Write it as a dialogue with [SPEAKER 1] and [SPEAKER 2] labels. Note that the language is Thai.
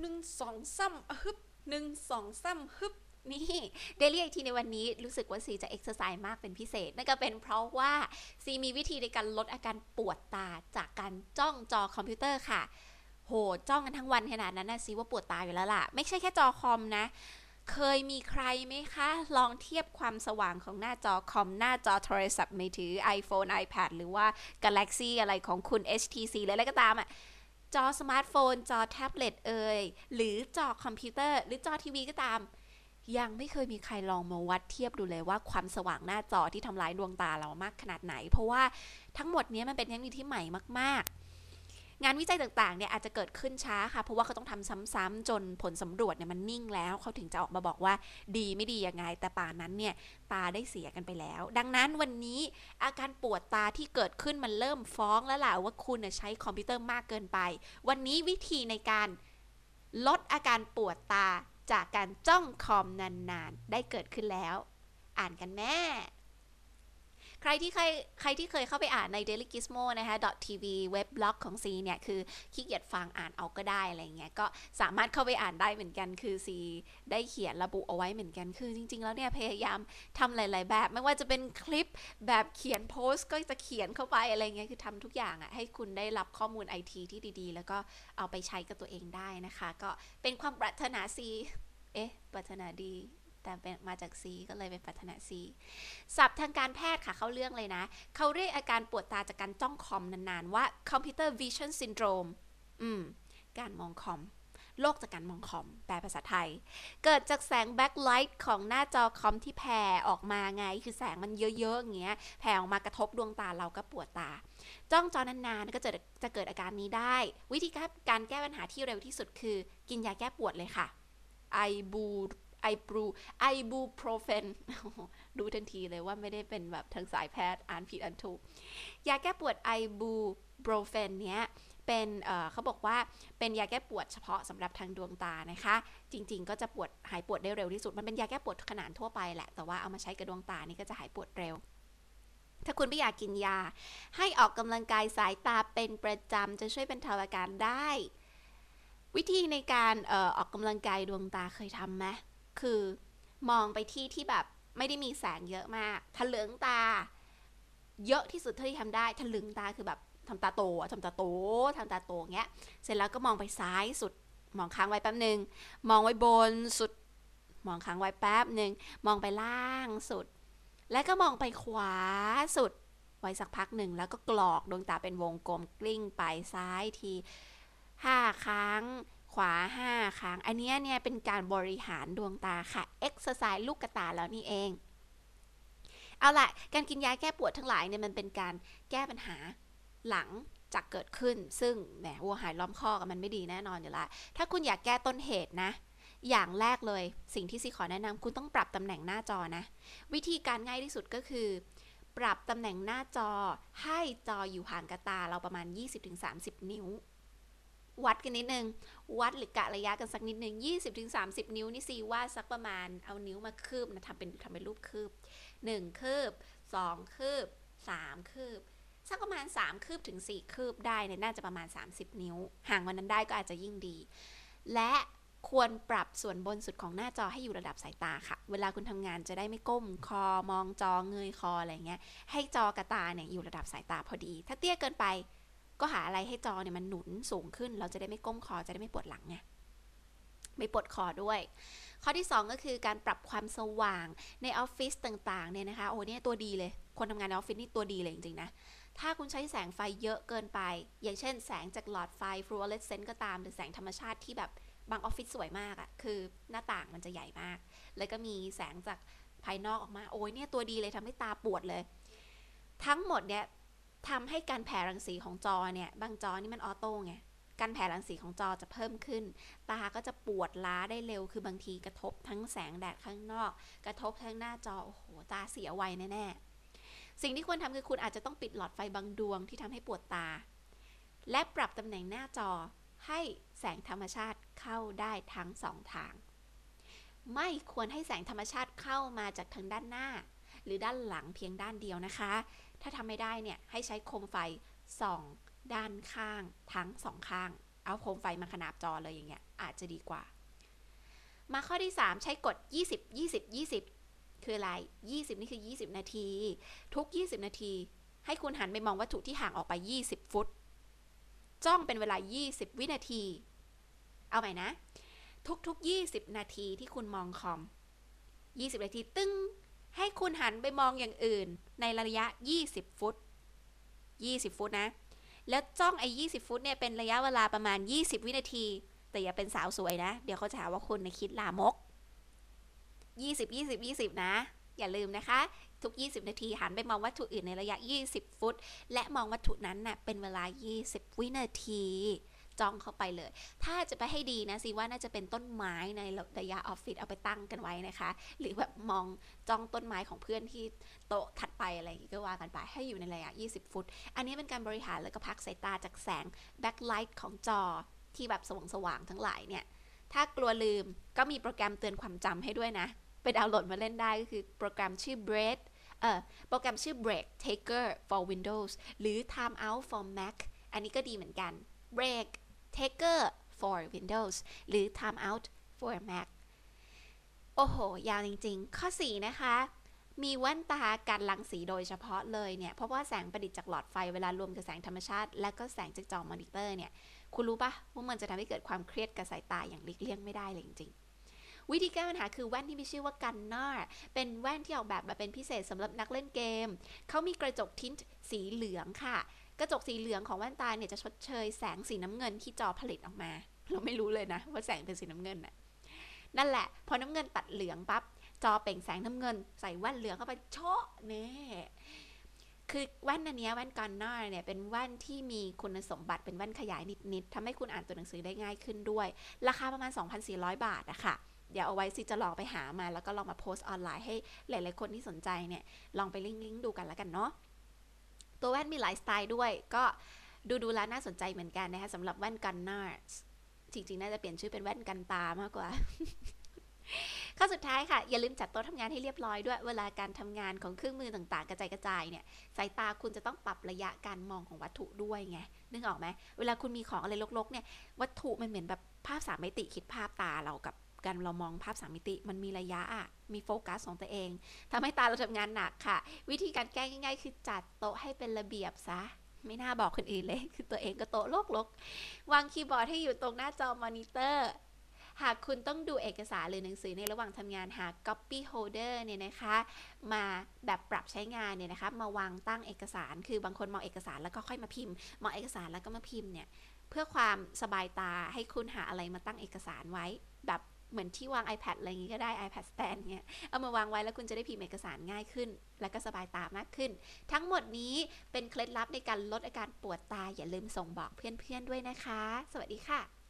[SPEAKER 1] หนึ่งสองซ้ำฮึบหนึ่งสองซ้ำฮึบนี่ Daily IT ในวันนี้รู้สึกว่าซีจะเอ็กซ์ไซส์มากเป็นพิเศษ นั่นก็เป็นเพราะว่าซีมีวิธีในการลดอาการปวดตาจากการจ้องจอคอมพิวเตอร์ค่ะ โห จ้องกันทั้งวันขนาดนั้นนะซีว่าปวดตาอยู่แล้วล่ะ ไม่ใช่แค่จอคอมนะ เคยมีใครไหมคะ ลองเทียบความสว่างของหน้าจอคอม หน้าจอโทรศัพท์มือถือ iPhone iPad หรือว่า Galaxy อะไรของคุณ HTC เลยอะไรก็ตามอะ จอสมาร์ทโฟน จอแท็บเล็ตเอ่ยหรือจอคอมพิวเตอร์ หรือจอทีวีก็ตาม ยังไม่เคยมีใครลองมาวัดเทียบดูเลยว่าความสว่างหน้าจอที่ทำลายดวงตาเรามากขนาดไหน เพราะว่าทั้งหมดนี้มันเป็นเทคโนโลยีที่ใหม่มากๆ งานวิจัยต่างๆเนี่ยอาจจะเกิดขึ้นช้าค่ะ เพราะว่าเขาต้องทำซ้ำๆจนผลสำรวจเนี่ยมันนิ่งแล้วเขาถึงจะออกมาบอกว่าดีไม่ดียังไง แต่ป่านนั้นเนี่ยตาได้เสียกันไปแล้ว ดังนั้นวันนี้อาการปวดตาที่เกิดขึ้นมันเริ่มฟ้องแล้วล่ะว่าคุณใช้คอมพิวเตอร์มากเกินไป วันนี้วิธีในการลดอาการปวดตาจากการจ้องคอมนานๆ ได้เกิดขึ้นแล้ว อ่านกันแม่ ใครที่เคยใครที่เคยเข้าไปอ่านใน Daily Gizmo นะคะ .tv เว็บบล็อกของซีเนี่ย คือขี้เกียจฟังอ่านเอาก็ได้อะไรเงี้ย ก็สามารถเข้าไปอ่านได้เหมือนกัน คือซีได้เขียนระบุเอาไว้เหมือนกัน คือจริง ๆ แล้วเนี่ย พยายามทำหลาย ๆ แบบ ไม่ว่าจะเป็นคลิปแบบเขียนโพสต์ก็จะเขียนเข้าไปอะไรเงี้ย คือทำทุกอย่างอะ่ะ ให้คุณได้รับข้อมูลไอทีที่ดีๆ แล้วก็เอาไปใช้กับตัวเองได้นะคะ ก็เป็นความปรารถนาซี เอ๊ะ ปรารถนาดี แต่มาจาก C ก็เลยเป็นปรารถนา C ศัพท์ทางการแพทย์ค่ะเข้าเรื่องเลยนะ เขาเรียกอาการปวดตาจากการจ้องคอมนานๆ ว่า computer vision syndrome อืม การมองคอมโรคจากการมองคอม แปลภาษาไทย เกิดจากแสง backlight ของหน้าจอคอมที่แผ่ออกมาไง คือแสงมันเยอะๆอย่างเงี้ย แผ่ออกมากระทบดวงตาเราก็ปวดตา จ้องจอนานๆ ก็จะจะเกิดอาการนี้ได้ วิธีการแก้ปัญหาที่เร็วที่สุดคือ กินยาแก้ปวดเลยค่ะ ไอบู ไอบูไอบูโปรเฟนดูทันทีเลยว่าไม่ได้เป็นแบบทางสายแพทย์อ่านผิดอ่านถูก ยาแก้ปวดไอบูโปรเฟนเนี้ยเป็นเเขาบอกว่าเป็นยาแก้ปวดเฉพาะสำหรับทางดวงตานะคะ จริง ๆ ก็จะปวดหายปวดได้เร็วที่สุด มันเป็นยาแก้ปวดขนาดทั่วไปแหละ แต่ว่าเอามาใช้กับดวงตานี่ก็จะหายปวดเร็ว ถ้าคุณไม่อยากกินยา ให้ออกกำลังกายสายตาเป็นประจำจะช่วยเป็นทาอาการได้ วิธีในการออออกกำลังกายดวงตาเคยทำไหม คือมองไปที่ที่แบบไม่ได้มีแสงเยอะมากทะลึงตา เยอะที่สุดเท่าที่ทำได้ทะลึงตาคือแบบทำตาโตทำตาโตทำตาโตเงี้ย เสร็จแล้วก็มองไปซ้ายสุด มองค้างไว้แป๊บหนึ่งมองไว้บนสุด มองค้างไว้แป๊บหนึ่งมองไปล่างสุด แล้วก็มองไปขวาสุด ไว้สักพักหนึ่งแล้วก็กรอกดวงตาเป็นวงกลมกลิ้งไปซ้ายทีห้าครั้ง ขวา 5 ครั้ง อันนี้เนี่ยเป็นการบริหารดวงตาค่ะเอ็กซ์ไซส์ลูกตาแล้วนี่เอง เอาละการกินยาแก้ปวดทั้งหลายเนี่ยมันเป็นการแก้ปัญหาหลังจากเกิดขึ้น ซึ่งแหมวัวหายล้อมคอกันมันไม่ดีแน่นอนอยู่ละ ถ้าคุณอยากแก้ต้นเหตุนะ อย่างแรกเลยสิ่งที่ซีขอแนะนำคุณต้องปรับตำแหน่งหน้าจอนะ วิธีการง่ายที่สุดก็คือ ปรับตำแหน่งหน้าจอให้จออยู่ห่างกับตาเราประมาณ 20-30 นิ้ว วัดกันนิดนึง วัดหรือกะระยะกันสักนิดนึง 20-30 นิ้วนี่ซีว่าสักประมาณเอานิ้วมาคืบนะทำเป็นทำเป็นรูปคืบ 1 คืบ 2 คืบ 3 คืบ สักประมาณ 3 คืบถึง 4 คืบได้เนี่ยน่าจะประมาณ 30 นิ้ว ห่างวันนั้นได้ก็อาจจะยิ่งดี และควรปรับส่วนบนสุดของหน้าจอให้อยู่ระดับสายตาค่ะ เวลาคุณทำงานจะได้ไม่ก้มคอมองจอเงยคออะไรเงี้ย ให้จอกระตาเนี่ยอยู่ระดับสายตาพอดี ถ้าเตี้ยเกินไป ก็หาอะไรให้จอเนี่ยมันหนุนสูงขึ้น เราจะได้ไม่ก้มคอจะได้ไม่ปวดหลังไงไม่ปวดคอด้วย ข้อที่ 2 ก็คือการปรับความสว่างในออฟฟิศต่างๆเนี่ยนะคะโอ้เนี่ยตัวดีเลย คนทำงานในออฟฟิศนี่ตัวดีเลยจริงๆนะ ถ้าคุณใช้แสงไฟเยอะเกินไป อย่างเช่นแสงจากหลอดไฟฟลูออเรสเซนต์ก็ตาม หรือแสงธรรมชาติที่แบบบางออฟฟิศสวยมากอะ่ะ คือหน้าต่างมันจะใหญ่มาก แล้วก็มีแสงจากภายนอกออกมา โอ้ยเนี่ยตัวดีเลยทำให้ตาปวดเลย ทั้งหมดเนี่ย ทำให้การแผ่รังสีของจอเนี่ย บางจอนี่มัน auto ไง การแผ่รังสีของจอจะเพิ่มขึ้น ตาก็จะปวดล้าได้เร็ว คือบางทีกระทบทั้งแสงแดดข้างนอก กระทบทั้งหน้าจอ โอ้โห ตาเสียไวแน่ๆ สิ่งที่ควรทำคือคุณอาจจะต้องปิดหลอดไฟบางดวงที่ทำให้ปวดตา และปรับตำแหน่งหน้าจอให้แสงธรรมชาติเข้าได้ทั้งสองทาง ไม่ควรให้แสงธรรมชาติเข้ามาจากทางด้านหน้า หรือด้านหลังเพียงด้านเดียวนะคะ ถ้าทำไม่ได้เนี่ยให้ใช้โคมไฟส่องด้านข้างทั้งสองข้าง เอาโคมไฟมาขนาบจอเลยอย่างเงี้ยอาจจะดีกว่า มาข้อที่ 3 ใช้กฎ 20 20 20 คืออะไร 20 นี่คือ 20 นาที ทุก 20 นาที ให้คุณหันไปมองวัตถุที่ห่างออกไป 20 ฟุต จ้องเป็นเวลา 20 วินาที เอาใหม่นะ ทุกๆ 20 นาทีที่คุณมองคอม 20 นาทีตึ้ง ให้คุณหันไปมองอย่างอื่นในระยะ 20 ฟุต 20 ฟุตนะ แล้วจ้องไอ้20 ฟุตเนี่ยเป็นระยะเวลาประมาณ 20 วินาที แต่อย่าเป็นสาวสวยนะ เดี๋ยวเขาจะหาว่าคุณในคิดลามก 20 20 20 นะ อย่าลืมนะคะ ทุก 20 นาทีหันไปมองวัตถุอื่นในระยะ 20 ฟุต และมองวัตถุนั้นน่ะเป็นเวลา 20 วินาที จ้องเข้าไปเลย ถ้าจะไปให้ดีนะสิว่าน่าจะเป็นต้นไม้ในระยะออฟฟิศเอาไปตั้งกันไว้นะคะ หรือแบบมองจ้องต้นไม้ของเพื่อนที่โต๊ะถัดไปอะไรอย่างงี้ก็ว่ากันไปให้อยู่ในระยะ 20 ฟุต อันนี้เป็นการบริหารแล้วก็พักสายตาจากแสง backlight ของจอที่แบบสว่างๆทั้งหลายเนี่ย ถ้ากลัวลืมก็มีโปรแกรมเตือนความจำให้ด้วยนะ ไปดาวน์โหลดมาเล่นได้ก็คือโปรแกรมชื่อ Break เอ่อ โปรแกรมชื่อ Break Taker for Windows หรือ Time Out for Mac อันนี้ก็ดีเหมือนกัน Break Taker for Windows หรือ Time Out for Mac โอ้โห ยาวจริง ๆ ข้อ 4 นะคะ มีแว่นตากันรังสีโดยเฉพาะเลยเนี่ย เพราะว่าแสงประดิษฐ์จากหลอดไฟเวลารวมกับแสงธรรมชาติ และก็แสงจากจอมอนิเตอร์เนี่ย คุณรู้ปะว่ามันจะทำให้เกิดความเครียดกับสายตาอย่างหลีกเลี่ยงไม่ได้เลยจริงๆวิธีแก้ปัญหาคือแว่นที่มีชื่อว่า Gunnarเป็นแว่นที่ออกแบบมาเป็นพิเศษสำหรับนักเล่นเกม เขามีกระจกทินท์สีเหลืองค่ะ กระจกสีเหลืองของแว่นตาเนี่ยจะชดเชยแสงสีน้ำเงินที่จอผลิตออกมา เราไม่รู้เลยนะว่าแสงเป็นสีน้ำเงินน่ะนั่นแหละ พอน้ำเงินตัดเหลืองปั๊บจอเปล่งแสงน้ำเงิน ใส่แว่นเหลืองเข้าไปโชะเน่คือแว่นอันนี้แว่นกันนาร์เนี่ยเป็นแว่นที่มีคุณสมบัติเป็นแว่นขยายนิดๆทำให้คุณอ่านตัวหนังสือได้ง่ายขึ้นด้วย ราคาประมาณ 2,400 บาทอะค่ะ เดี๋ยวเอาไว้สิจะลองไปหามา แล้วก็ลองมาโพสต์ออนไลน์ให้หลายๆคนที่สนใจเนี่ย ลองไปลิงก์ดูกันแล้วกันเนาะ ตัวแว่นมีหลายสไตล์ด้วย ก็ดูดูแล้วน่าสนใจเหมือนกันนะคะสำหรับแว่นกันนาร์จริงๆ น่าจะเปลี่ยนชื่อเป็นแว่นกันตามากกว่า ข้อสุดท้ายค่ะ อย่าลืมจัดโต๊ะทำงานให้เรียบร้อยด้วย เวลาการทำงานของเครื่องมือต่างๆ กระจายกระจายเนี่ยสายตาคุณจะต้องปรับระยะการมองของวัตถุด้วยไงนึกออกไหมเวลาคุณมีของอะไรลกๆเนี่ยวัตถุมันเหมือนแบบภาพสามมิติคิดภาพตาเรากับ การเรามองภาพสามมิติมันมีระยะอะมีโฟกัสของตัวเองทำให้ตาเราทำงานหนักค่ะ วิธีการแก้ง่าย ๆ คือจัดโต๊ะให้เป็นระเบียบซะไม่น่าบอกคนอื่นเลย คือตัวเองก็โต๊ะโลกๆวางคีย์บอร์ดให้อยู่ตรงหน้าจอมอนิเตอร์หากคุณต้องดูเอกสารหรือหนังสือในระหว่างทำงานหา copy holder เนี่ยนะคะ มาแบบปรับใช้งานเนี่ยนะคะ มาวางตั้งเอกสาร คือบางคนมองเอกสารแล้วก็ค่อยมาพิมพ์ มองเอกสารแล้วก็มาพิมพ์เนี่ย เพื่อความสบายตาให้คุณหาอะไรมาตั้งเอกสารไว้ แบบ เหมือนที่วาง iPad อะไรอย่างงี้ก็ได้ iPad stand เนี่ยเอามาวางไว้แล้วคุณจะได้พิมพ์เอกสารง่ายขึ้น และก็สบายตามากขึ้น ทั้งหมดนี้เป็นเคล็ดลับในการลดอาการปวดตาอย่าลืมส่งบอกเพื่อนๆด้วยนะคะ สวัสดีค่ะ